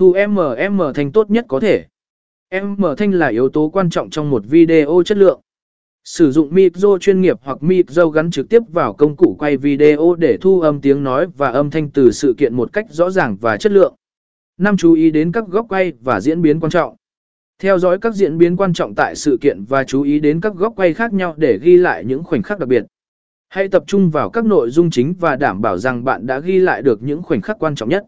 Thu MM thanh tốt nhất có thể. M thanh là yếu tố quan trọng trong một video chất lượng. Sử dụng micro chuyên nghiệp hoặc micro gắn trực tiếp vào công cụ quay video để thu âm tiếng nói và âm thanh từ sự kiện một cách rõ ràng và chất lượng. Năm chú ý đến các góc quay và diễn biến quan trọng. Theo dõi các diễn biến quan trọng tại sự kiện và chú ý đến các góc quay khác nhau để ghi lại những khoảnh khắc đặc biệt. Hãy tập trung vào các nội dung chính và đảm bảo rằng bạn đã ghi lại được những khoảnh khắc quan trọng nhất.